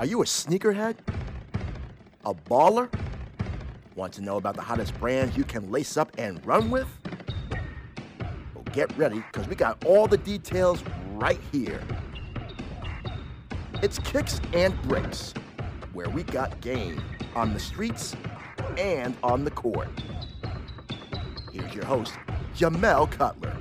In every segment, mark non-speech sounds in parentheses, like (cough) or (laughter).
Are you a sneakerhead? A baller? Want to know about the hottest brands you can lace up and run with? Well, get ready because we got all the details right here. It's Kicks and Bricks, where we got game on the streets and on the court. Here's your host, Jamel Cutler.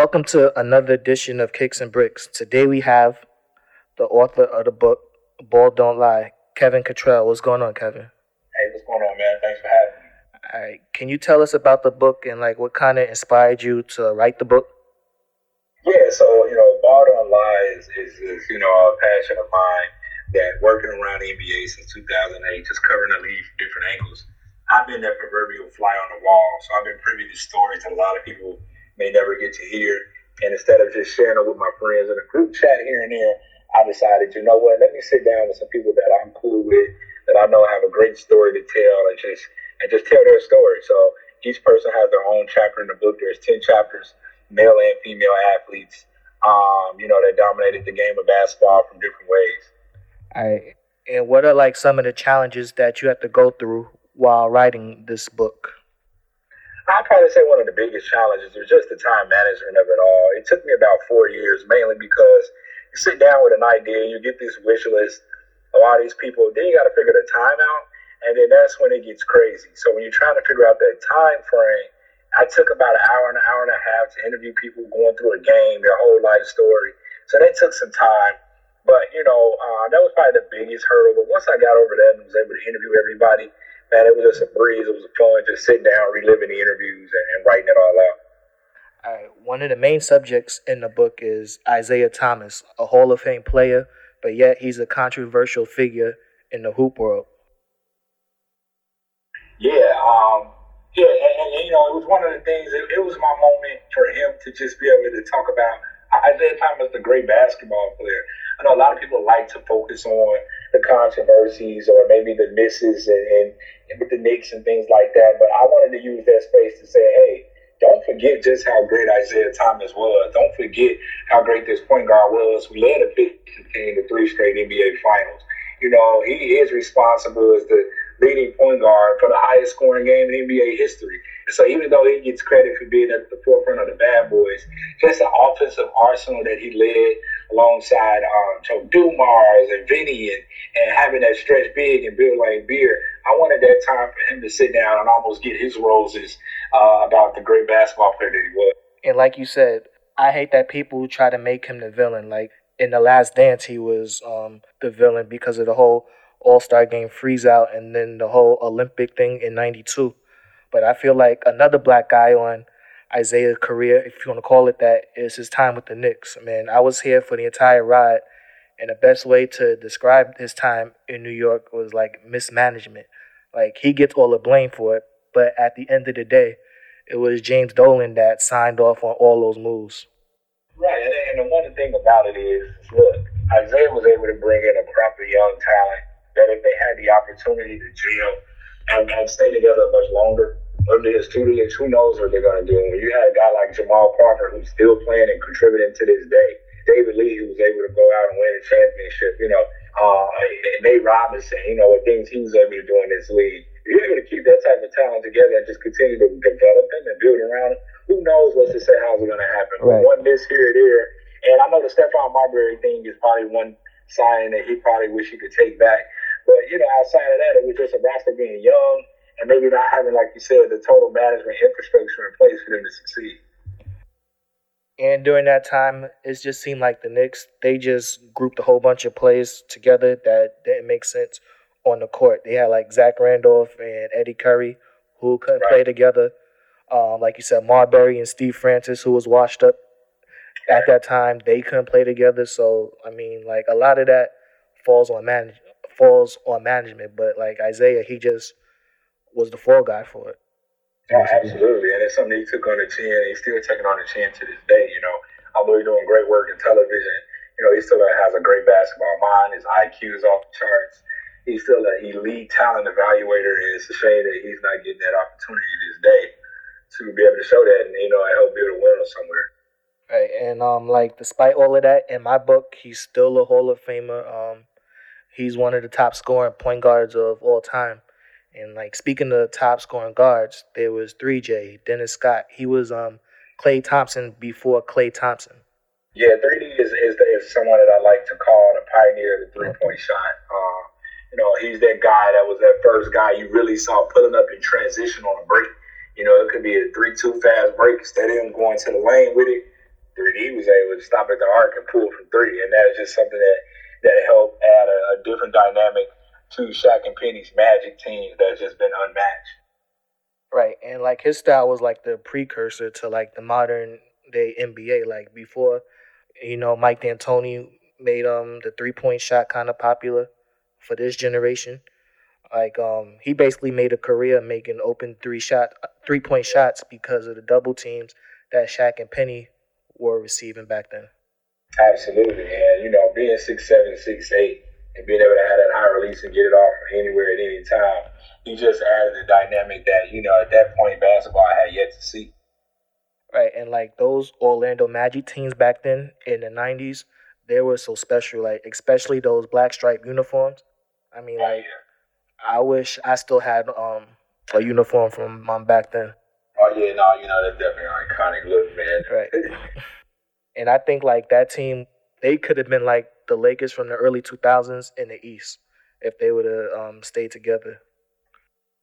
Welcome to another edition of Kicks and Bricks. Today we have the author of the book Ball Don't Lie, Kevin Cottrell. What's going on, Kevin? Hey, what's going on, man? Thanks for having me. All right, can you tell us about the book and like what kind of inspired you to write the book? Yeah, so you know, Ball Don't Lie is, is, is you know a passion of mine that working around the NBA since 2008, just covering the league from different angles. I've been that proverbial fly on the wall, so I've been privy to stories that a lot of people may never get to hear. And instead of just sharing it with my friends in a group chat here and there, I decided, you know what, let me sit down with some people that I'm cool with, that I know have a great story to tell, and just and just tell their story. So each person has their own chapter in the book. There's ten chapters, male and female athletes, um, you know, that dominated the game of basketball from different ways. All right. And what are like some of the challenges that you have to go through while writing this book? I'd probably say one of the biggest challenges was just the time management of it all. It took me about four years, mainly because you sit down with an idea, you get this wish list of all these people, then you got to figure the time out, and then that's when it gets crazy. So when you're trying to figure out that time frame, I took about an hour and an hour and a half to interview people going through a game, their whole life story. So that took some time. But, you know, uh, that was probably the biggest hurdle. But once I got over that and was able to interview everybody, man, it was just a breeze. It was fun just sitting down, reliving the interviews, and, and writing it all out. All right. One of the main subjects in the book is Isiah Thomas, a Hall of Fame player, but yet he's a controversial figure in the hoop world. Yeah, um, yeah, and, and, you know, it was one of the things. It, it was my moment for him to just be able to talk about Isiah Thomas, the great basketball player. I know a lot of people like to focus on the controversies or maybe the misses and, and, and with the Knicks and things like that. But I wanted to use that space to say, hey, don't forget just how great Isiah Thomas was. Don't forget how great this point guard was who led a 15 to three straight NBA finals. You know, he is responsible as the leading point guard for the highest scoring game in NBA history. So even though he gets credit for being at the forefront of the bad boys, just the offensive arsenal that he led alongside um, Joe Dumars and Vinnie and, and having that stretch big and Bill Laimbeer, I wanted that time for him to sit down and almost get his roses uh, about the great basketball player that he was. And like you said, I hate that people try to make him the villain. Like in the last dance, he was um, the villain because of the whole All Star game freeze out and then the whole Olympic thing in '92. But I feel like another black guy on Isiah's career, if you want to call it that, is his time with the Knicks. Man, I was here for the entire ride, and the best way to describe his time in New York was like mismanagement. Like he gets all the blame for it, but at the end of the day, it was James Dolan that signed off on all those moves. Right, and, and the one thing about it is, look, Isiah was able to bring in a crop of young talent that if they had the opportunity to gel and, and stay together much longer, under his tutelage, who knows what they're going to do. When you had a guy like Jamal Parker who's still playing and contributing to this day, David Lee who was able to go out and win a championship, you know, uh, Nate Robinson, you know, what things he was able to do in this league. If You're able to keep that type of talent together and just continue to develop them and build around them. Who knows what to say? How's it going to happen? Right. One miss here or there, and I know the Stephon Marbury thing is probably one sign that he probably wish he could take back. But you know, outside of that, it was just a roster being young and maybe not having, like you said, the total management infrastructure in place for them to succeed. And during that time, it just seemed like the Knicks, they just grouped a whole bunch of players together that didn't make sense on the court. They had like Zach Randolph and Eddie Curry who couldn't right. play together. Um, like you said, Marbury and Steve Francis, who was washed up at that time, they couldn't play together. So I mean, like a lot of that falls on manage falls on management. But like Isiah, he just was the fall guy for it. Oh, absolutely, and it's something he took on the chin. And he's still taking on the chin to this day. You know, although he's doing great work in television, you know, he still has a great basketball mind. His IQ is off the charts. He's still an elite talent evaluator, and it's a shame that he's not getting that opportunity this day to be able to show that and you know, I hope be able to win somewhere. Right, and um, like despite all of that, in my book, he's still a Hall of Famer. Um, he's one of the top scoring point guards of all time. And like speaking of top scoring guards, there was 3D, Dennis Scott. He was um Klay Thompson before Klay Thompson. Yeah, 3D is, is, is someone that I like to call the pioneer of the three point shot. Uh, you know, he's that guy that was that first guy you really saw pulling up in transition on a break. You know, it could be a 3 2 fast break instead of him going to the lane with it. 3D was able to stop at the arc and pull from three. And that is just something that, that helped add a, a different dynamic to Shaq and Penny's Magic teams that's just been unmatched. Right, and like his style was like the precursor to like the modern day NBA. Like before, you know, Mike D'Antoni made um the three point shot kind of popular for this generation. Like um he basically made a career making open three shot three point shots because of the double teams that Shaq and Penny were receiving back then. Absolutely, and you know, being six seven, six eight and being able to have that high release and get it off from anywhere at any time, he just added a dynamic that, you know, at that point basketball I had yet to see. Right, and like those Orlando Magic teams back then in the nineties, they were so special, like especially those black stripe uniforms. I mean like I wish I still had um a uniform from um, back then. Oh yeah, no, you know that's definitely an iconic look, man. Right. (laughs) and I think like that team, they could have been like the Lakers from the early 2000s in the East if they would have um, stayed together.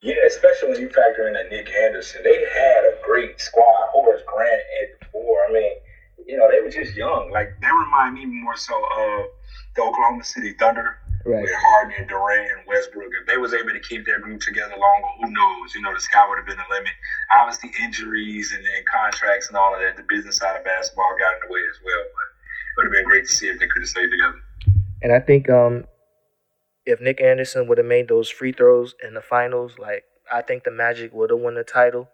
Yeah, especially when you factor in that Nick Anderson. They had a great squad. Horace Grant and before. I mean, you know, they were just young. Like they remind me more so of the Oklahoma City Thunder right. with Harden and Durant and Westbrook. If they was able to keep that group together longer, who knows? You know, the sky would have been the limit. Obviously, injuries and, and contracts and all of that, the business side of basketball got in the way as well. But it would have been great to see if they could have stayed together. And I think um, if Nick Anderson would have made those free throws in the finals, like I think the Magic would have won the title.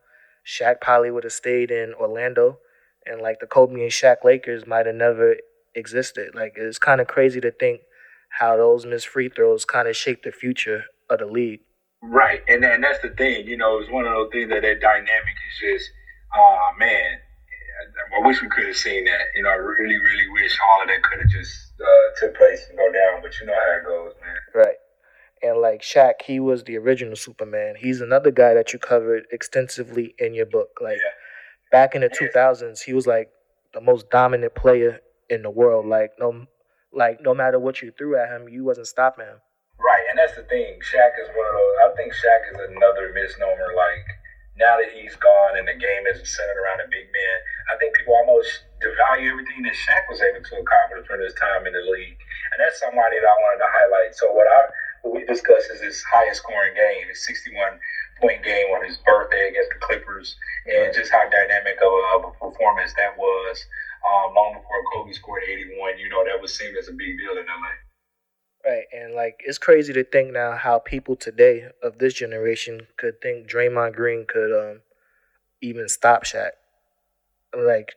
Shaq probably would have stayed in Orlando, and like the Kobe and Shaq Lakers might have never existed. Like it's kind of crazy to think how those missed free throws kind of shaped the future of the league. Right, and and that's the thing. You know, it's one of those things that that dynamic is just, uh, man, I wish we could have seen that. You know, I really, really wish all of that could have just uh, took place and go down. But you know how it goes, man. Right. And like Shaq, he was the original Superman. He's another guy that you covered extensively in your book. Like yeah. back in the two thousands, he was like the most dominant player in the world. Like no, like no matter what you threw at him, you wasn't stopping him. Right, and that's the thing. Shaq is one of those. I think Shaq is another misnomer. Like now that he's gone and the game isn't centered around a big man, I think people almost devalue everything that Shaq was able to accomplish during his time in the league. And that's somebody that I wanted to highlight. So what I what we discussed is his highest scoring game, his 61 point game on his birthday against the Clippers, and just how dynamic of a, of a performance that was. Um, long before Kobe scored 81, you know, that was seen as a big deal in LA. Right, and like it's crazy to think now how people today of this generation could think Draymond Green could um even stop Shaq. Like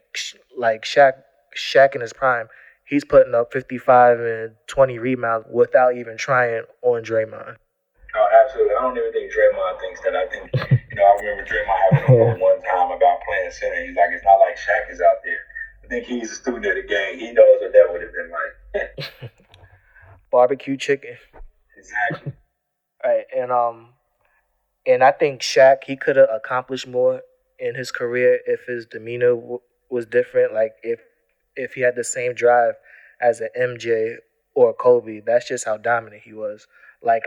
like Shaq Shaq in his prime, he's putting up 55 and 20 rebounds without even trying on Draymond. Oh, absolutely. I don't even think Draymond thinks that. I think, you know, I remember Draymond having a (laughs) quote one time about playing center. He's like, it's not like Shaq is out there. I think he's a student of the game. He knows what that would have been like. (laughs) barbecue chicken. Exactly. (laughs) right, and um, and I think Shaq he could have accomplished more in his career if his demeanor w- was different. Like if if he had the same drive as an MJ or a Kobe. That's just how dominant he was. Like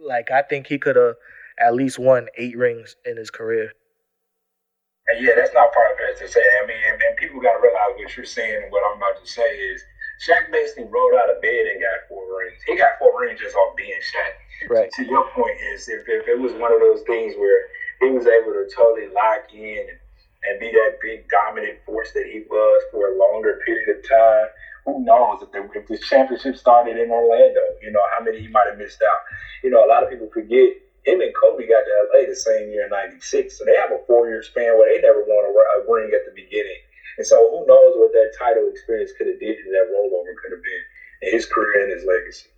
like I think he could have at least won eight rings in his career. And yeah, that's not far fetched to say. I mean, people got to realize what you're saying and what I'm about to say is Shaq basically rolled out of bed and got four rings. He got four rings just off being Shaq. Right. To your point is if, if it was one of those things where he was able to totally lock in and, and be that big dominant force that he was for a longer period of time, who knows if the, if championship started in Orlando, you know, how many he might have missed out. You know, a lot of people forget him and Kobe got to LA the same year in '96, so they have a four-year span where they never won a ring at the beginning. And so, who knows what that title experience could have did to that rollover could have been in his career and his legacy.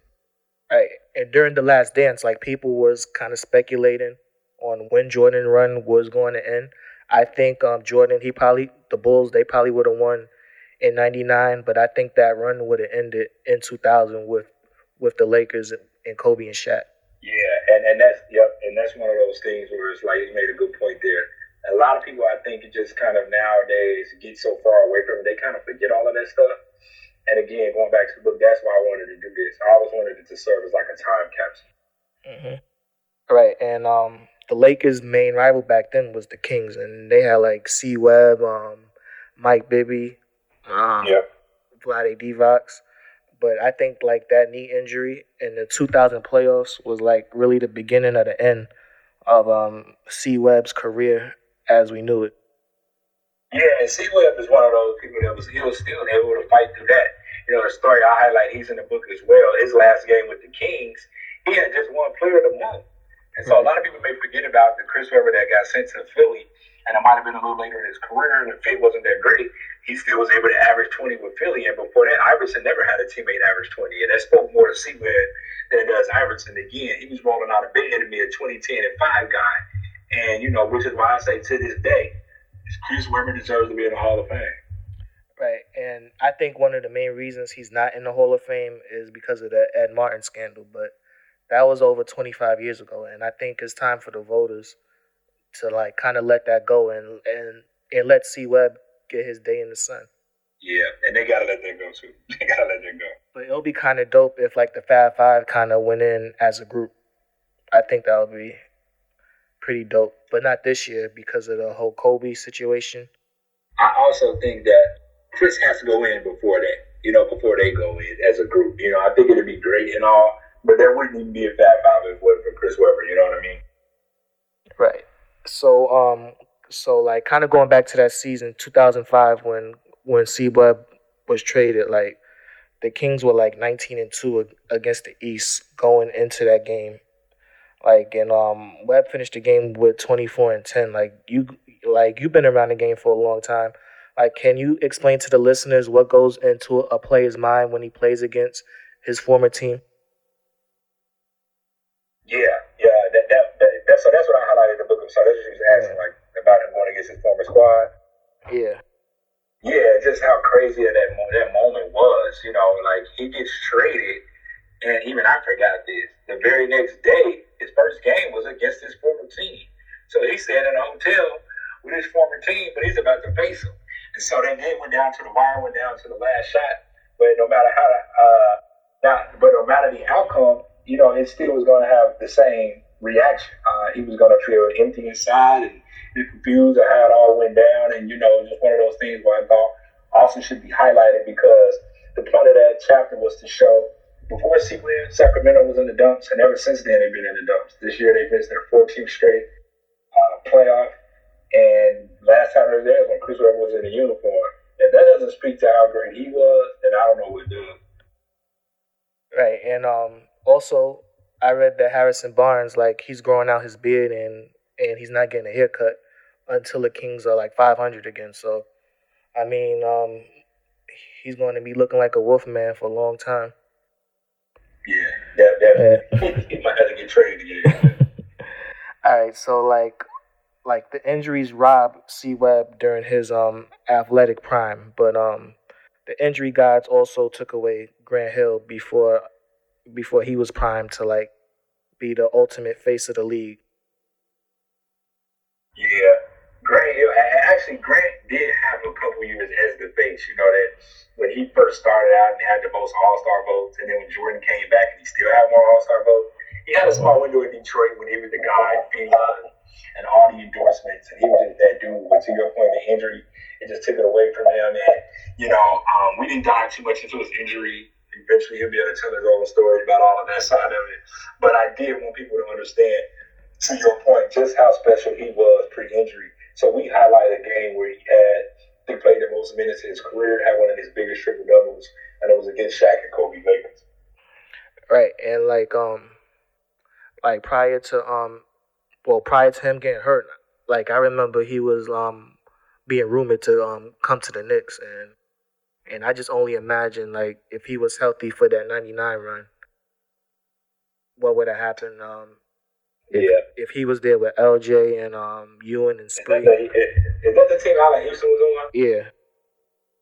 Right, and during the Last Dance, like people was kind of speculating on when Jordan run was going to end. I think um, Jordan, he probably the Bulls, they probably would have won in '99, but I think that run would have ended in 2000 with with the Lakers and Kobe and Shaq. Yeah, and, and that's yep, and that's one of those things where it's like you made a good point there. A lot of people, I think, just kind of nowadays get so far away from it, they kind of forget all of that stuff. And again, going back to the book, that's why I wanted to do this. I always wanted it to serve as like a time capsule. Mm-hmm. Right, and um, the Lakers' main rival back then was the Kings, and they had like C. Webb, um, Mike Bibby, um, yeah, Vlade Divac but I think like that knee injury in the 2000 playoffs was like really the beginning of the end of um, C Webb's career as we knew it. Yeah, and C Webb is one of those people that was he was still able to fight through that. You know, the story I highlight, he's in the book as well. His last game with the Kings, he had just one player of the month. And so a mm-hmm. lot of people may forget about the Chris Webber that got sent to Philly, and it might have been a little later in his career, and the fit wasn't that great he still was able to average 20 with Philly. And before that, Iverson never had a teammate average 20. And that spoke more to C Webb than it does Iverson. Again, he was rolling out of bed to be a 2010 and 5 guy. And, you know, which is why I say to this day, Chris Webber deserves to be in the Hall of Fame. Right. And I think one of the main reasons he's not in the Hall of Fame is because of the Ed Martin scandal. But that was over 25 years ago. And I think it's time for the voters to, like, kind of let that go and, and, and let C Webb get his day in the sun. Yeah, and they gotta let that go too. (laughs) They gotta let that go. But it'll be kind of dope if like the Fab Five kind of went in as a group. I think that would be pretty dope, but not this year because of the whole Kobe situation. I also think that Chris has to go in before that. You know, before they go in as a group. You know, I think it'd be great and all, but there wouldn't even be a Fab Five if it wasn't for Chris Webber. You know what I mean? Right. So, um, so like kind of going back to that season 2005 when when C Webb was traded, like the Kings were like 19 and 2 against the East going into that game. Like and um Webb finished the game with 24 and 10. Like you like you've been around the game for a long time. Like can you explain to the listeners what goes into a player's mind when he plays against his former team? Yeah, yeah, that, that, that, that so that's what I highlighted in the book. So that's what you was asking, like about him going against his former squad. Yeah. Yeah, just how crazy that that moment was. You know, like he gets traded, and even I forgot this. The very next day, his first game was against his former team. So he staying in a hotel with his former team, but he's about to face him. And so that game went down to the wire, went down to the last shot. But no matter how, uh, not, but no matter the outcome, you know, it still was going to have the same reaction. Uh, he was going to feel empty inside and bit confused at how it all went down, and you know, just one of those things where I thought also should be highlighted because the point of that chapter was to show before Sequin, Sacramento was in the dumps, and ever since then they've been in the dumps. This year they've missed their 14th straight uh, playoff, and last time they were there when Chris Webber was in a uniform. If that doesn't speak to how great he was, then I don't know what does. Right, and um, also I read that Harrison Barnes, like he's growing out his beard and and he's not getting a haircut until the Kings are like 500 again. So, I mean, um, he's going to be looking like a wolf man for a long time. Yeah, that, (laughs) that, he might have to get traded again. (laughs) All right, so like, like the injuries robbed C Webb during his um athletic prime, but um, the injury gods also took away Grant Hill before before he was primed to like be the ultimate face of the league. Yeah. Actually, Grant did have a couple years as the face. You know that when he first started out and had the most All Star votes, and then when Jordan came back and he still had more All Star votes, he had a small window in Detroit when he was the guy, Fila, and all the endorsements, and he was just that dude. But to your point, the injury it just took it away from him, and you know um, we didn't dive too much into his injury. Eventually, he'll be able to tell his own story about all of that side of it. But I did want people to understand to your point, just how special he was pre-injury. So we highlighted a game where he had he played the most minutes in his career, had one of his biggest triple doubles, and it was against Shaq and Kobe Lakers. Right, and like um, like prior to um, well prior to him getting hurt, like I remember he was um being rumored to um come to the Knicks and and I just only imagine like if he was healthy for that '99 run, what would have happened? Um, if, Yeah. if he was there with LJ and um Ewing and Is that, the, is that the team Allan Houston was on? yeah,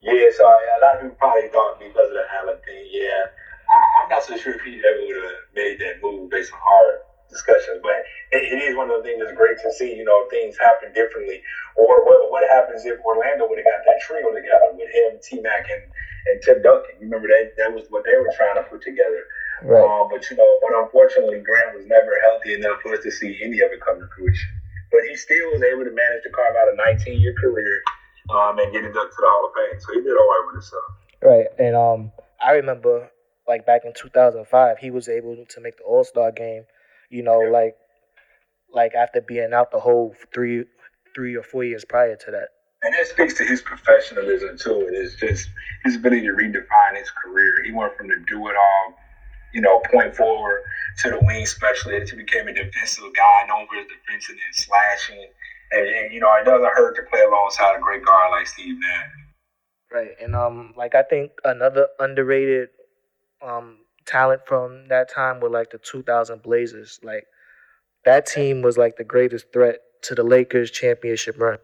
Yeah, so a lot of people probably thought because of the Allen thing, yeah. I, I'm not so sure if he ever would have made that move based on hard discussions, but it, it is one of the things that's great to see, you know, things happen differently. Or what, what happens if Orlando would have got that trio together with him, T Mac, and, and Tim Duncan? You remember that that was what they were trying to put together. Right, Um, but you know, but unfortunately, Grant was never healthy enough for us to see any of it come to fruition. But he still was able to manage to carve out a 19-year career um, and get inducted to the Hall of Fame. So he did all right with himself. right. And um, I remember like back in 2005, he was able to make the All Star game. You know, Yeah. like like after being out the whole three three or four years prior to that. And that speaks to his professionalism too, and it's just his ability to redefine his career. He went from the do it all, you know, point forward to the wing specialist. He became a defensive guy known for his defensive and slashing. And, and you know, it doesn't hurt to play alongside a great guard like Steve Nash. Right, and um, like I think another underrated um talent from that time were like the 2000 Blazers. Like that team was like the greatest threat to the Lakers championship run.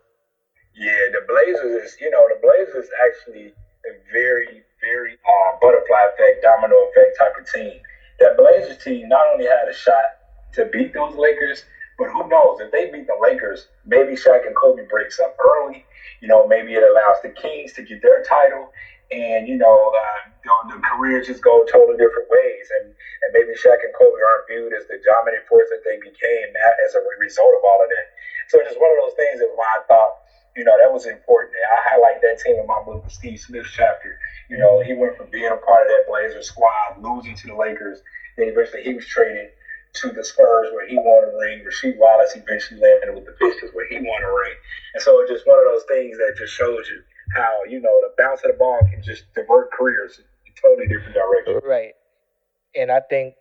Yeah, the Blazers is, you know, the Blazers actually a very, very uh, butterfly effect, domino effect type of team. That Blazers team not only had a shot to beat those Lakers, but who knows if they beat the Lakers, maybe Shaq and Kobe breaks up early. You know, maybe it allows the Kings to get their title, and you know, uh, know, the careers just go totally different ways, and and maybe Shaq and Kobe aren't viewed as the dominant force that they became as a result of all of that. So it's just one of those things is why I thought you know, that was important. I highlight that team in my book, the Steve Smith chapter. You know, he went from being a part of that Blazers squad, losing to the Lakers, then eventually he was traded to the Spurs where he won a ring. Rasheed Wallace eventually landed with the Pistons where he won a ring. And so it's just one of those things that just shows you how, you know, the bounce of the ball can just divert careers in totally different directions. Right, and I think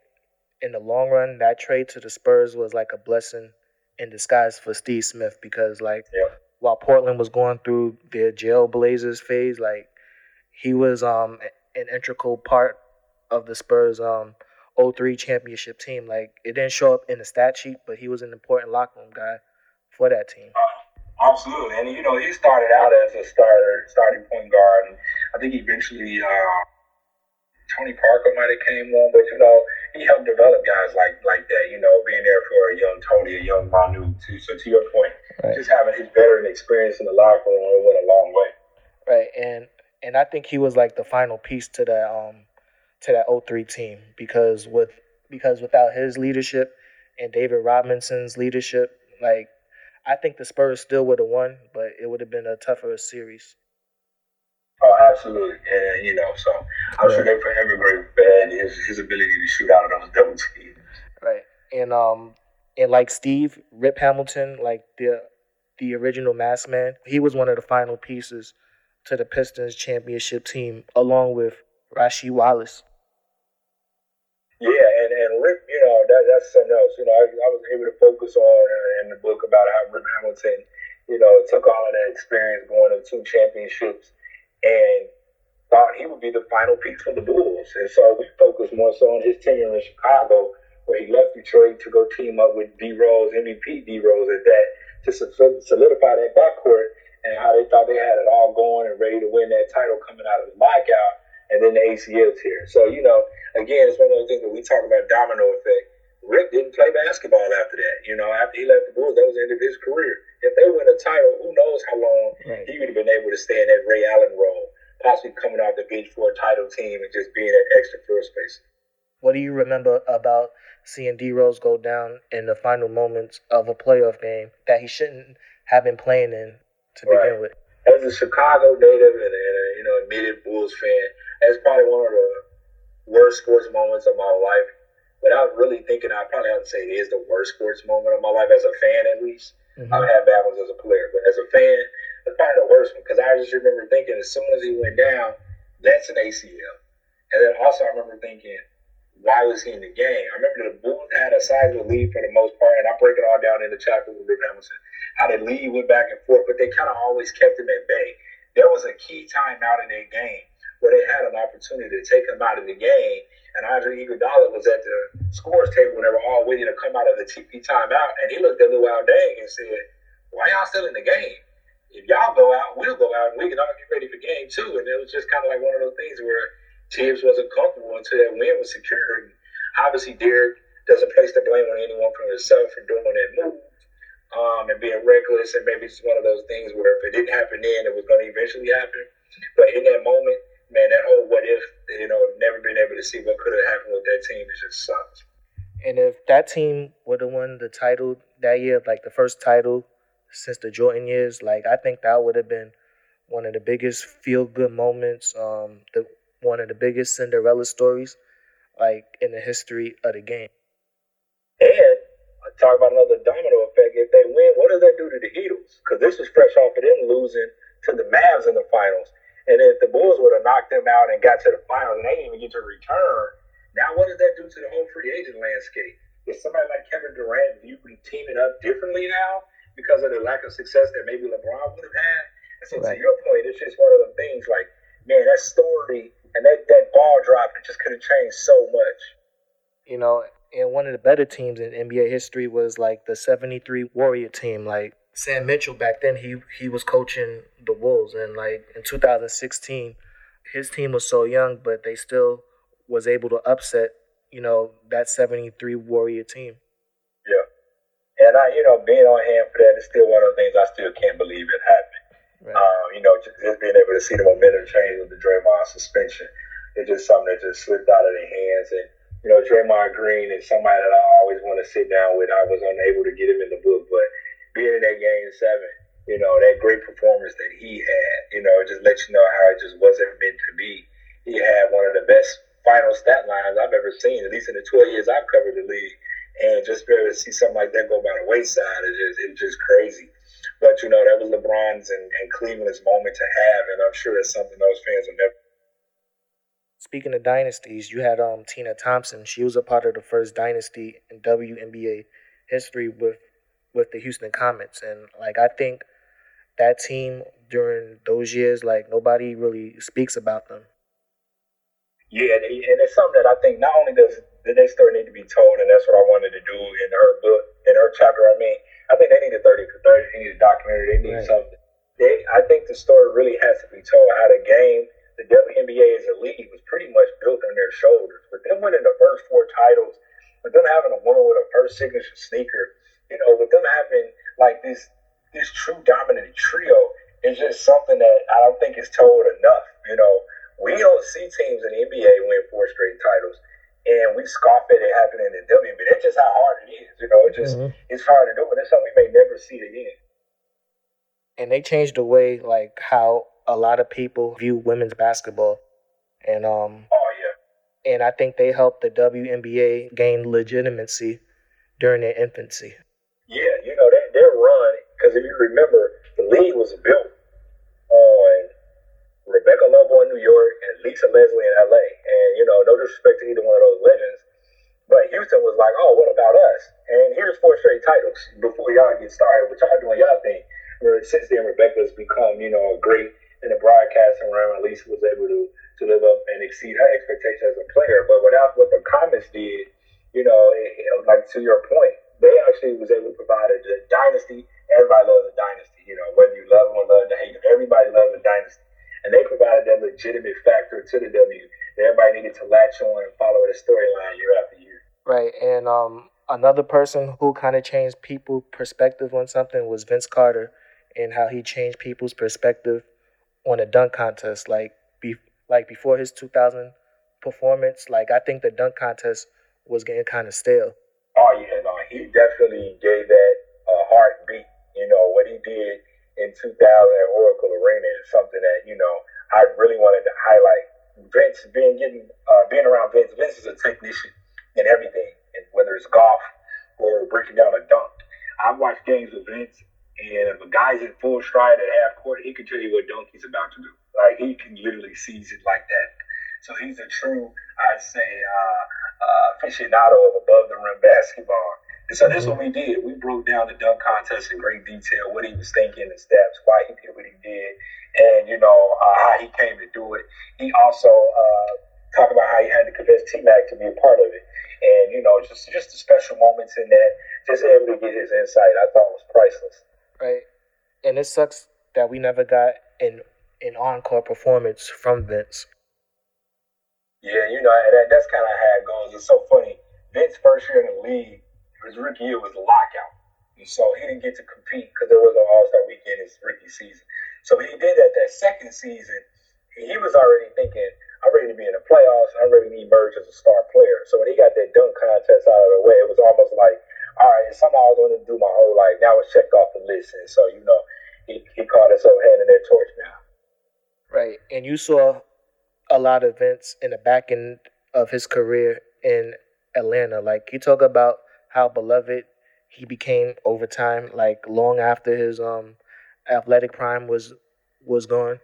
in the long run, that trade to the Spurs was like a blessing in disguise for Steve Smith because like Yeah. While Portland was going through their jail blazers phase, like he was um an integral part of the Spurs um 03 championship team. Like it didn't show up in the stat sheet, but he was an important locker room guy for that team. Absolutely. And, you know, he started out as a starter, starting point guard. And I think eventually uh, Tony Parker might have came on, but, you know, he helped develop guys like like that, you know, being there for a young Tony, a young Manu. Too. So to your point, Right. just having his veteran experience in the locker room went a long way. Right, and and I think he was like the final piece to that um to that 03 team because with because without his leadership and David Robinson's leadership, like I think the Spurs still would have won, but it would have been a tougher series. Oh, absolutely. And, you know, so I'm sure they forever great bad his, his ability to shoot out of those double teams. Right. And um and like Steve Rip Hamilton, like the the original mask man, he was one of the final pieces to the Pistons championship team along with Rasheed Wallace. Yeah, and, and Rip, you know, that, that's something else. You know, I, I was able to focus on uh, in the book about how Rip Hamilton, you know, took all of that experience going to two championships and thought he would be the final piece for the Bulls. And so we focused more so on his tenure in Chicago, where he left Detroit to go team up with D Rose, MVP D Rose at that, to solidify that backcourt and how they thought they had it all going and ready to win that title coming out of the lockout and then the ACL tear. So, you know, again, it's one of those things that we talk about domino effect. Rick didn't play basketball after that. You know, after he left the Bulls, that was the end of his career. If they win a title, who knows how long Right. he would have been able to stay in that Ray Allen role, possibly coming off the bench for a title team and just being that extra floor space. What do you remember about seeing D Rose go down in the final moments of a playoff game that he shouldn't have been playing in to begin with? As a Chicago native and, and a you know admitted Bulls fan, that's probably one of the worst sports moments of my life. Without really thinking, I probably have to say it is the worst sports moment of my life as a fan, at least. Mhm. I've had bad ones as a player, but as a fan, that's probably the worst one because I just remember thinking as soon as he went down, that's an ACL. And then also I remember thinking, why was he in the game? I remember the Bulls had a sizable lead for the most part, and I break it all down in the chapter with Rip Hamilton. How the lead went back and forth, but they kind of always kept him at bay. There was a key time out in their game where they had an opportunity to take him out of the game, and Andre Iguodala was at the scores table when they were all waiting to come out of the TP timeout, and he looked at Luol Deng and said, "Why y'all still in the game? If y'all go out, we'll go out, and we can all get ready for game two." And it was just kind of like one of those things where Thibs wasn't comfortable until that win was secured. And obviously, Derrick doesn't place the blame on anyone from himself for doing that move um, and being reckless. And maybe it's one of those things where if it didn't happen then, it was going to eventually happen. But in that moment, man, that whole what if, you know, never been able to see what could have happened with that team, it just sucks. And if that team would have won the title that year, like the first title since the Jordan years, like I think that would have been one of the biggest feel good moments. Um, the one of the biggest Cinderella stories, like in the history of the game. And I talk about another domino effect. If they win, what does that do to the Heatles? Because this was fresh off of them losing to the Mavs in the finals. And if the Bulls would have knocked them out and got to the finals and they didn't even get to return, now what does that do to the whole free agent landscape? Is somebody like Kevin Durant viewing teaming up differently now because of the lack of success that maybe LeBron would have had? And so right. to your point, it's just one of the things like, man, that story and that, that ball drop, it just could have changed so much. You know, and one of the better teams in NBA history was like the 73 Warrior team. Like Sam Mitchell back then, he he was coaching the Wolves. And like in 2016, his team was so young, but they still was able to upset, you know, that 73 Warrior team. Yeah. And I, you know, being on hand for that is still one of the things I still can't believe it happened. Right. Um, you know, just, just, being able to see the momentum change with the Draymond suspension, it's just something that just slipped out of their hands. And you know, Draymond Green is somebody that I always want to sit down with. I was unable to get him in the book, but being in that game seven, you know, that great performance that he had, you know, just let you know how it just wasn't meant to be. He had one of the best final stat lines I've ever seen, at least in the 12 years I've covered the league. And just be able to see something like that go by the wayside is just, it's just crazy. But you know, that was LeBron's and, and Cleveland's moment to have, and I'm sure it's something those fans will never. Speaking of dynasties, you had um Tina Thompson. She was a part of the first dynasty in WNBA history with with the Houston Comets, and like I think that team during those years, like nobody really speaks about them. Yeah, and, and it's something that I think not only does the next story need to be told, and that's what I wanted to do in her book, in her chapter. I mean, I think they need a 30 for 30. They need a documentary. They need right. something. They, I think the story really has to be told how the game, the WNBA as a league, was pretty much built on their shoulders. But them winning the first four titles, but them having a woman with a first signature sneaker, you know, with them having like this this true dominant trio, is just something that I don't think is told enough. You know, we don't see teams in the NBA win four straight titles and we scoff at it happening in the WNBA. That's just how hard it is. You know, it's just mm-hmm. it's hard to do, and it's something we may never see again. And they changed the way like how a lot of people view women's basketball, and um. Oh yeah. And I think they helped the WNBA gain legitimacy during their infancy. Because if you remember, the league was built on Rebecca Lobo in New York and Lisa Leslie in LA. And, you know, no disrespect to either one of those legends, but Houston was like, oh, what about us? And here's four straight titles before y'all get started, which y'all doing y'all thing. Since then, Rebecca's become, you know, a great in the broadcasting realm. At least was able to, to live up and exceed her expectations as a player. But without what the Comets did, you know, it, it, like to your point, they actually was able to provide a, a dynasty. Everybody loves a dynasty, you know, whether you love them or love to hate them. Everybody loves a dynasty and they provided that legitimate factor to the W. That everybody needed to latch on and follow the storyline year after year. Right, and um, another person who kind of changed people's perspective on something was Vince Carter, and how he changed people's perspective on a dunk contest. Like, be like before his 2000 performance, like I think the dunk contest was getting kind of stale. Oh yeah, no, he definitely gave that a heartbeat. You know what he did in 2000 at Oracle Arena is something that you know I really wanted to highlight. Vince being getting uh, being around Vince. Vince is a technician in everything, and whether it's golf or breaking down a dunk. I've watched games with Vince, and if a guy's in full stride at half court, he can tell you what dunk he's about to do. Like he can literally seize it like that. So he's a true, I'd say, uh, uh, aficionado of above the rim basketball. And so that's what we did. We broke down the dunk contest in great detail, what he was thinking, the steps, why he did what he did, and you know uh, how he came to do it. He also uh, talked about how he had to convince T Mac to be a part of it, and you know just just the special moments in that, just able to get his insight, I thought was priceless. Right, and it sucks that we never got an an encore performance from Vince. Yeah, you know, and that, that's kind of how it goes. It's so funny. Vince first year in the league, his rookie year was a lockout, so he didn't get to compete because there was no All Star weekend his rookie season. So when he did that that second season. He was already thinking, I'm ready to be in the playoffs. And I'm ready to emerge as a star player. So when he got that dunk contest out of the way, it was almost like, all right, something I was going to do my whole life. Now it's checked off the list. And so, you know, he, he caught himself handing that torch now. Right. And you saw a lot of events in the back end of his career in Atlanta. Like you talk about how beloved he became over time, like long after his um athletic prime was was gone.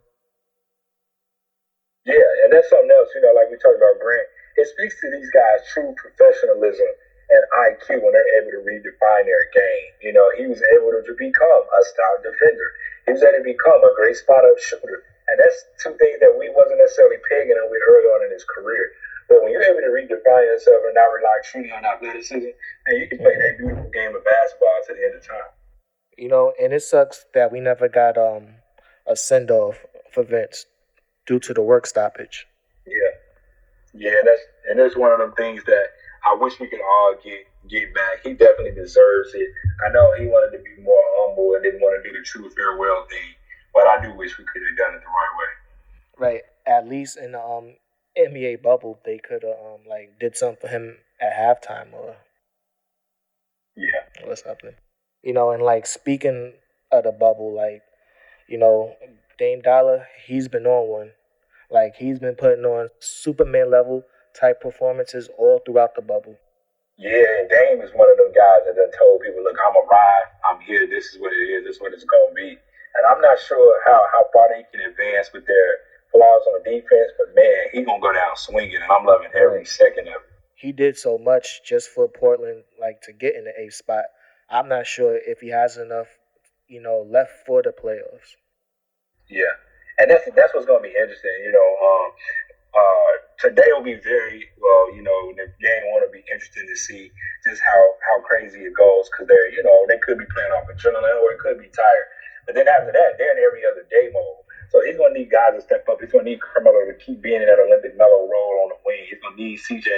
Yeah, and that's something else, you know, like we talked about Grant. It speaks to these guys' true professionalism and IQ when they're able to redefine their game. You know, he was able to become a star defender. He was able to become a great spot up shooter. And that's two things that we wasn't necessarily pegging him with early on in his career. But when you're able to redefine yourself and not rely truly on athleticism, then you can play that beautiful game of basketball to the end of time. You know, and it sucks that we never got um a send off for Vince due to the work stoppage. Yeah, yeah, that's and that's one of them things that I wish we could all get get back. He definitely deserves it. I know he wanted to be more humble and didn't want to do the true farewell thing, but I do wish we could have done it the right way. Right, at least in um NBA bubble, they could have um like did something for him at halftime or yeah or something. You know, and like speaking of the bubble, like, you know, Dame Dolla, he's been on one. Like he's been putting on Superman level type performances all throughout the bubble. Yeah, and Dame is one of them guys that done told people, look, I'm arrived, I'm here, this is what it is, this is what it's gonna be. And I'm not sure how, how far they can advance with their flaws on the defense, but man, he gonna go down swinging, and I'm loving every second of it. He did so much just for Portland, like to get in the eighth spot. I'm not sure if he has enough, you know, left for the playoffs. Yeah, and that's that's what's going to be interesting. You know, um, uh, today will be very well. You know, the game want to be interesting to see just how how crazy it goes because they're you know they could be playing off adrenaline or it could be tired. But then after that, they're in every other day mode. So he's going to need guys to step up. He's going to need Carmelo to keep being in that Olympic Melo role on the wing. He's going to need CJ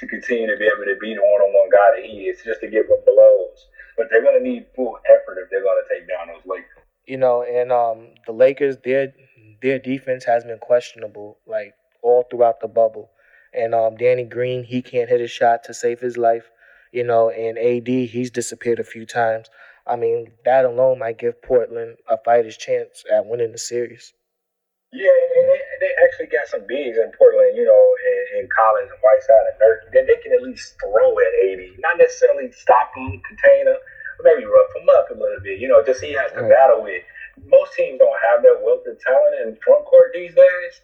to continue to be able to be the one-on-one guy that he is, just to give him blows but they're going to need full effort if they're going to take down those Lakers. You know, and um, the Lakers, their their defense has been questionable, like all throughout the bubble. And um, Danny Green, he can't hit a shot to save his life. You know, and AD, he's disappeared a few times. I mean, that alone might give Portland a fighter's chance at winning the series. Yeah, and, they, they, actually got some bigs in Portland, you know, in, in Collins and Whiteside and Nurk. Then they can at least throw at AD. Not necessarily stop him, contain him, but maybe rough him up a little bit, you know, just he has to right. battle with. Most teams don't have that wealth of talent in front court these days.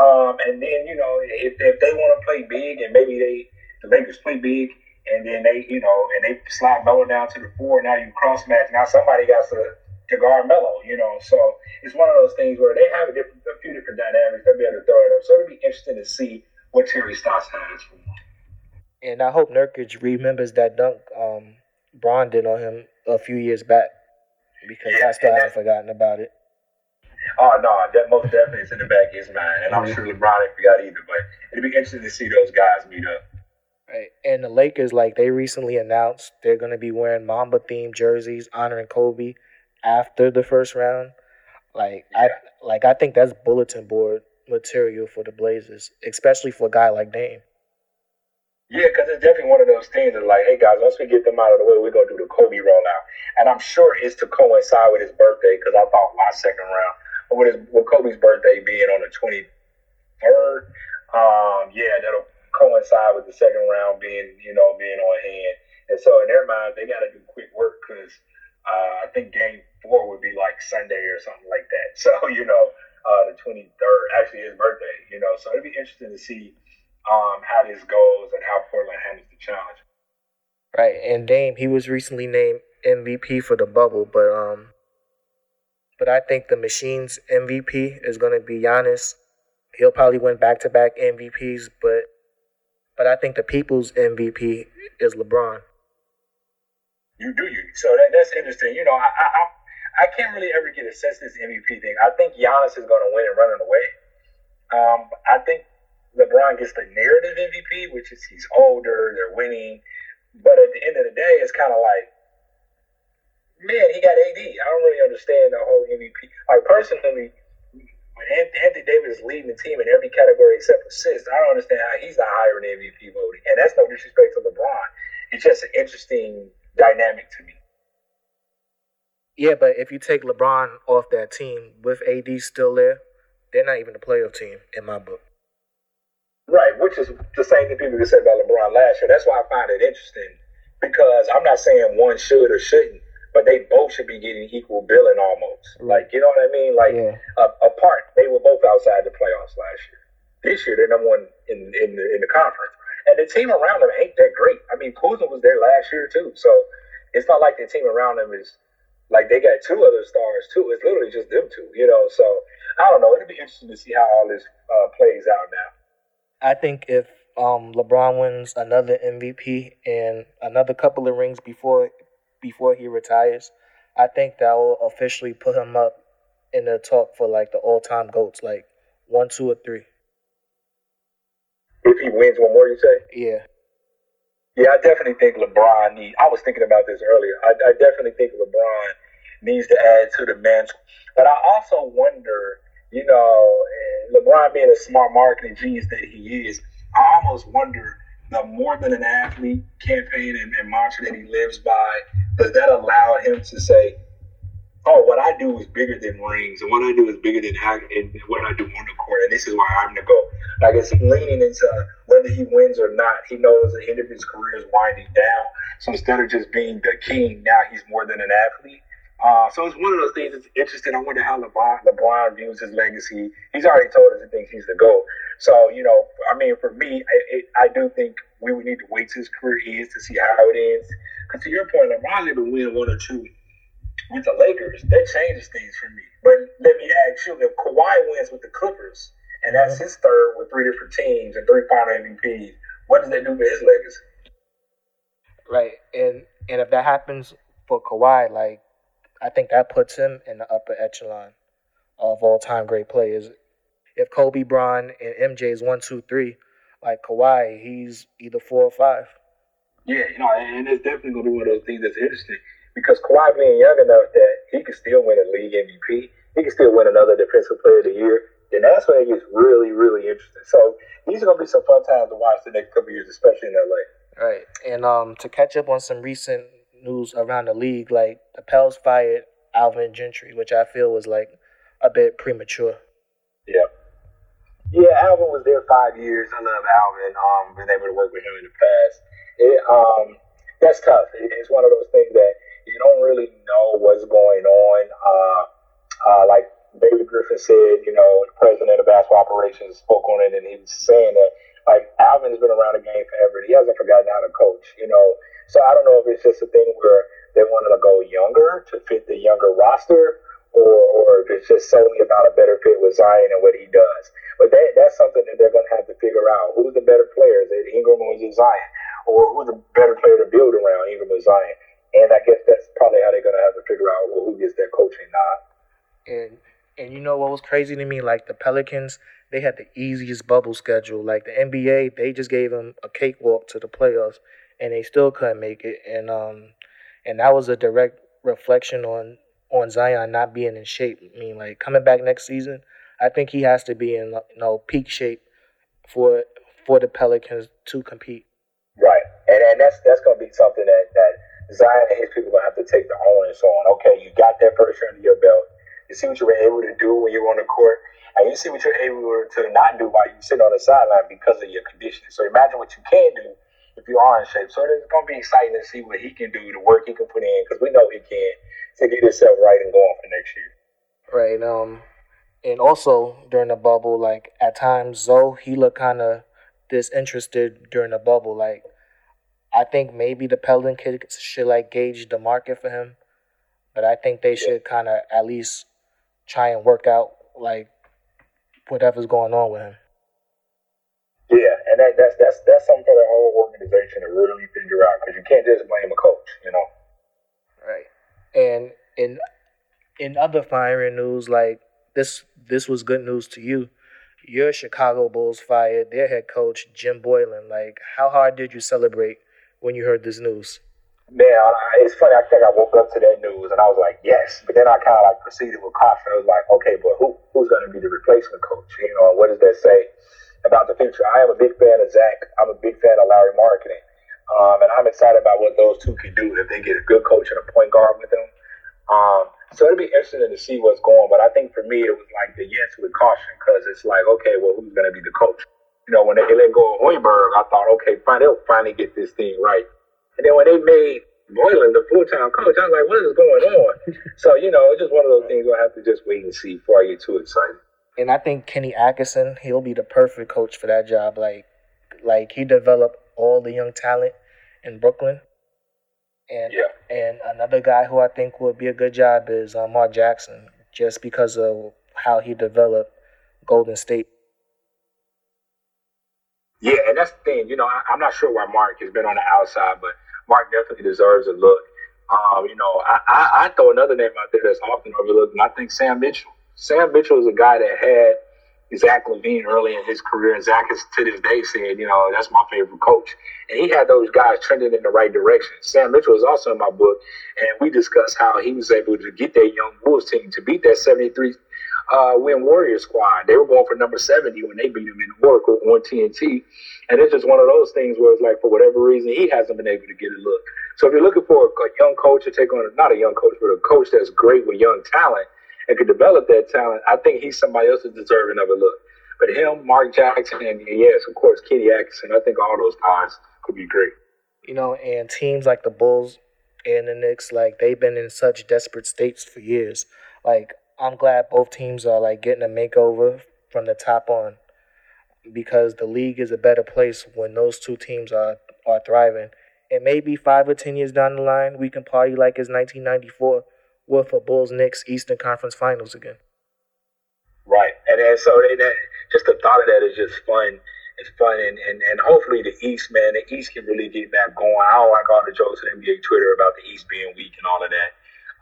Um, and then, you know, if, if they want to play big and maybe they, the Lakers play big, and then they, you know, and they slide Melo down to the four, now you cross match. Now somebody got to to guard Melo, you know. So it's one of those things where they have a, different, a few different dynamics. They'll be able to throw it up. So it'll be interesting to see what Terry Stotts has for. And I hope Nurkic remembers that dunk um, Bron did on him a few years back because yeah, I still haven't forgotten about it. Oh no, that most definitely is in the back of his mind, and I'm sure LeBron ain't forgot either. But it'll be interesting to see those guys meet up. Right. And the Lakers, like they recently announced, they're going to be wearing Mamba themed jerseys honoring Kobe after the first round. Like I like I think that's bulletin board material for the Blazers, especially for a guy like Dame. Yeah, because it's definitely one of those things that like, hey guys, once we get them out of the way, we're gonna do the Kobe rollout, and I'm sure it's to coincide with his birthday because I thought my second round, with his with Kobe's birthday being on the 23rd, um, yeah, that'll coincide with the second round being you know being on hand, and so in their mind they got to do quick work because uh, I think game four would be like Sunday or something like that. (laughs) So, you know, uh, the 23rd, actually his birthday, you know, so it'd be interesting to see um, how this goes and how Portland handles the challenge. Right, and Dame, he was recently named MVP for the bubble, but um, but I think the machine's MVP is going to be Giannis. He'll probably win back to back MVPs, but but I think the people's MVP is LeBron. You do you so that, that's interesting. You know, I, I I can't really ever get a sense of this MVP thing. I think Giannis is going to win and run away. Um, I think LeBron gets the narrative MVP, which is he's older, they're winning. But at the end of the day, it's kind of like, man, he got AD. I don't really understand the whole MVP. Like personally, when Anthony Davis is leading the team in every category except assists, I don't understand how he's not higher in the MVP voting. And that's no disrespect to LeBron. It's just an interesting dynamic to me. Yeah, but if you take LeBron off that team with AD still there, they're not even a playoff team in my book. Right, which is the same thing people said about LeBron last year. That's why I find it interesting because I'm not saying one should or shouldn't, but they both should be getting equal billing almost. Like, you know what I mean? Like, yeah. uh, apart, they were both outside the playoffs last year. This year, they're number one in in the, in the conference, and the team around them ain't that great. I mean, Kuzma was there last year too, so it's not like the team around them is like they got two other stars too. It's literally just them two, you know. So I don't know. It'll be interesting to see how all this uh, plays out now. I think if um, LeBron wins another MVP and another couple of rings before before he retires, I think that will officially put him up in the talk for like the all time goats, like one, two, or three. If he wins one more, you say? Yeah. Yeah, I definitely think LeBron needs. I was thinking about this earlier. I, I definitely think LeBron needs to add to the mantle. But I also wonder, you know, LeBron being a smart marketing genius that he is, I almost wonder the more than an athlete campaign and, and mantra that he lives by, does that allow him to say, oh, what I do is bigger than rings, and what I do is bigger than and what I do on the court, and this is why I'm the GOAT. I guess leaning into whether he wins or not. He knows the end of his career is winding down. So instead of just being the king, now he's more than an athlete. Uh, so it's one of those things that's interesting. I wonder how LeBron, LeBron views his legacy. He's already told us he thinks he's the GOAT. So, you know, I mean, for me, I, I do think we would need to wait till his career ends to see how it ends. Because to your point, LeBron's able to win one or two with the Lakers. That changes things for me. But let me ask you, if Kawhi wins with the Clippers, and that's his third with three different teams and three final MVPs, what does that do for his legacy? Right, and and if that happens for Kawhi, like I think that puts him in the upper echelon of all time great players. If Kobe Bryant and MJ is one, two, three, like Kawhi, he's either four or five. Yeah, you know, and it's definitely gonna be one of those things that's interesting because Kawhi being young enough that he can still win a league MVP, he can still win another Defensive Player of the Year. Then that's when it gets really, really interesting. So these are gonna be some fun times to watch the next couple years, especially in LA. Right, and um, to catch up on some recent news around the league. Like the Pels fired Alvin Gentry, which I feel was like a bit premature. Yeah. Yeah, Alvin was there five years. I love Alvin. Um, been able to work with him in the past. It um, that's tough. it's one of those things that you don't really know what's going on. Uh, uh, like David Griffin said, you know, the president of basketball operations spoke on it, and he was saying that like Alvin's been around the game forever. He hasn't forgotten how to coach. You know, so I don't know if it's just a thing where they wanted to go younger to fit the younger roster, or, or if it's just solely about a better fit with Zion and what he does. But that, that's something that they're going to have to figure out. Who's the better player? Is it Ingram or is it Zion? Or who's the better player to build around, Ingram or Zion? And I guess that's probably how they're going to have to figure out who gets that coaching nod. And and you know what was crazy to me? Like the Pelicans, they had the easiest bubble schedule. Like the NBA, they just gave them a cakewalk to the playoffs and they still couldn't make it. And um, and that was a direct reflection on on Zion not being in shape. I mean, like coming back next season, I think he has to be in you know peak shape for for the Pelicans to compete. Right, and and that's that's to be something that that Zion and his people to have to take the onus on. Okay, you got that first year under your belt. You see what you were able to do when you were on the court, and you see what you're able to not do while you sit on the sideline because of your conditioning. So imagine what you can do if you are in shape. So it's going to be exciting to see what he can do, the work he can put in, because we know he can to get himself right and going for next year. Right. Um, and also during the bubble, like at times, Zoe he looked kind of disinterested during the bubble. Like, I think maybe the Pelicans should like gauge the market for him, but I think they should kind of at least try and work out like whatever's going on with him. Yeah, and that, that's that's that's something for the whole organization to really figure out because you can't just blame a coach, you know. Right, and in in other firing news, like this this was good news to you. Your Chicago Bulls fired their head coach Jim Boylen. Like, how hard did you celebrate when you heard this news? Man, it's funny. I think I woke up to that news and I was like, yes. But then I kind of like proceeded with caution. I was like, okay, but who who's going to be the replacement coach? You know, what does that say about the future? I am a big fan of Zach. I'm a big fan of Lauri Markkanen. Um, and I'm excited about what those two can do if they get a good coach and a point guard with them. Um, so it'll be interesting to see what's going. But I think for me, it was like the yes with caution because it's like, okay, well, who's going to be the coach? You know, when they let go of Hoiberg, I thought, okay, fine, they'll finally get this thing right. And then when they made Boylen the full time coach, I was like, what is going on? (laughs) so, you know, it's just one of those things we'll have to just wait and see before I get too excited. And I think Kenny Atkinson, he'll be the perfect coach for that job. Like, like he developed all the young talent in Brooklyn. And yeah. and another guy who I think would be a good job is uh, Mark Jackson, just because of how he developed Golden State. Yeah, and that's the thing. You know, I, am not sure why Mark has been on the outside, but Mark definitely deserves a look. Um, you know, I, I, I throw another name out there that's often overlooked, and I think Sam Mitchell. Sam Mitchell is a guy that had Zach LaVine early in his career, and Zach is to this day saying, you know, that's my favorite coach. And he had those guys trending in the right direction. Sam Mitchell is also in my book, and we discussed how he was able to get that young Bulls team to beat that 73 uh, win Warrior squad. They were going for number 70 when they beat him in Oracle on TNT. And it's just one of those things where it's like, for whatever reason, he hasn't been able to get a look. So if you're looking for a, young coach to take on, not a young coach, but a coach that's great with young talent, and could develop that talent, I think he's somebody else that's deserving of a look. But him, Mark Jackson, and yes, of course, Kenny Atkinson, I think all those guys could be great. You know, and teams like the Bulls and the Knicks, like they've been in such desperate states for years. Like I'm glad both teams are like getting a makeover from the top on because the league is a better place when those two teams are are thriving. And maybe five or ten years down the line, we can party like it's 1994 with a Bulls Knicks Eastern Conference Finals again. Right, and then so they, that, just the thought of that is just fun. It's fun, and, and, and hopefully the East, man, the East can really get back going. I don't like all the jokes on NBA Twitter about the East being weak and all of that.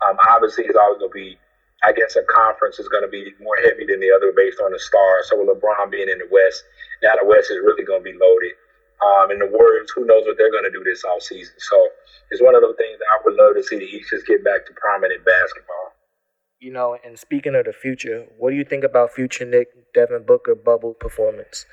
Um, obviously, it's always going to be, I guess, a conference is going to be more heavy than the other based on the stars. So with LeBron being in the West, now the West is really going to be loaded. Um, and the Warriors, who knows what they're going to do this offseason. So it's one of those things that I would love to see the East just get back to prominent basketball. You know, and speaking of the future, what do you think about future Knick Devin Booker bubble performance?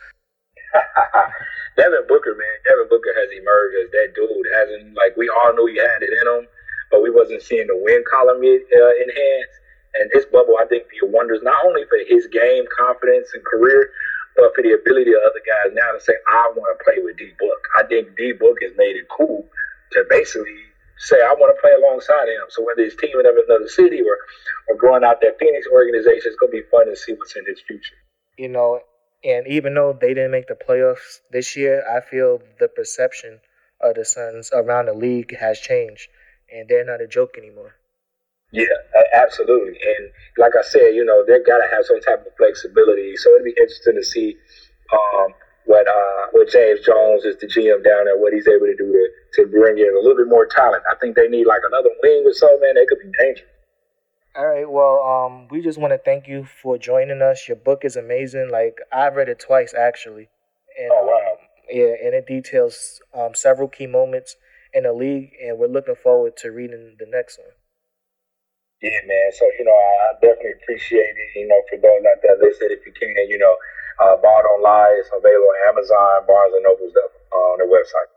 (laughs) Devin Booker, man, Devin Booker has emerged as that dude. Hasn't like we all knew he had it in him, but we wasn't seeing the win column yet, uh, enhanced. And this bubble, I think, did wonders not only for his game confidence and career, but for the ability of other guys now to say, I want to play with D Book. I think D Book has made it cool to basically say, I want to play alongside him. So whether he's teaming up in another city or, or growing out that Phoenix organization, it's going to be fun to see what's in his future. You know, and even though they didn't make the playoffs this year, I feel the perception of the Suns around the league has changed, and they're not a joke anymore. Yeah, absolutely. And like I said, you know, they've got to have some type of flexibility. So it'd be interesting to see um, what uh, what James Jones is the GM down there, what he's able to do to, to bring in a little bit more talent. I think they need like another wing or so, man. They could be dangerous. All right. Well, um, we just want to thank you for joining us. Your book is amazing. Like I've read it twice actually, and oh, wow. um, yeah, and it details um, several key moments in the league, and we're looking forward to reading the next one. Yeah, man. So you know, I definitely appreciate it. You know, for those out there listening, if you can, you know, uh, Ball Don't Lie is available on Amazon, Barnes and Noble's uh, on their website.